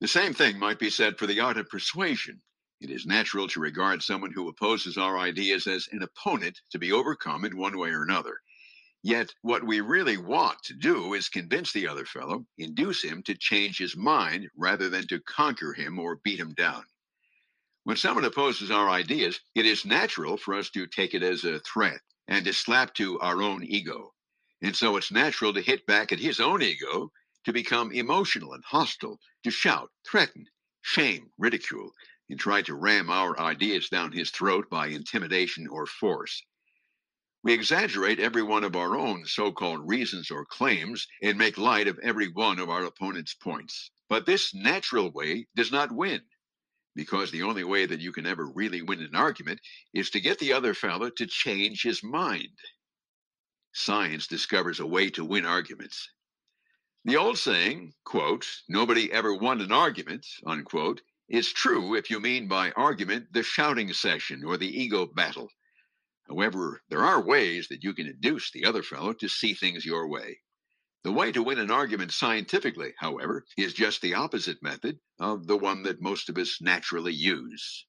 The same thing might be said for the art of persuasion. It is natural to regard someone who opposes our ideas as an opponent to be overcome in one way or another. Yet, what we really want to do is convince the other fellow, induce him to change his mind rather than to conquer him or beat him down. When someone opposes our ideas, it is natural for us to take it as a threat and to slap to our own ego. And so it's natural to hit back at his own ego, to become emotional and hostile, to shout, threaten, shame, ridicule, and try to ram our ideas down his throat by intimidation or force. We exaggerate every one of our own so called reasons or claims and make light of every one of our opponent's points. But this natural way does not win because the only way that you can ever really win an argument is to get the other fellow to change his mind. Science discovers a way to win arguments. The old saying, quote, nobody ever won an argument, unquote, is true if you mean by argument the shouting session or the ego battle. However, there are ways that you can induce the other fellow to see things your way. The way to win an argument scientifically, however, is just the opposite method of the one that most of us naturally use.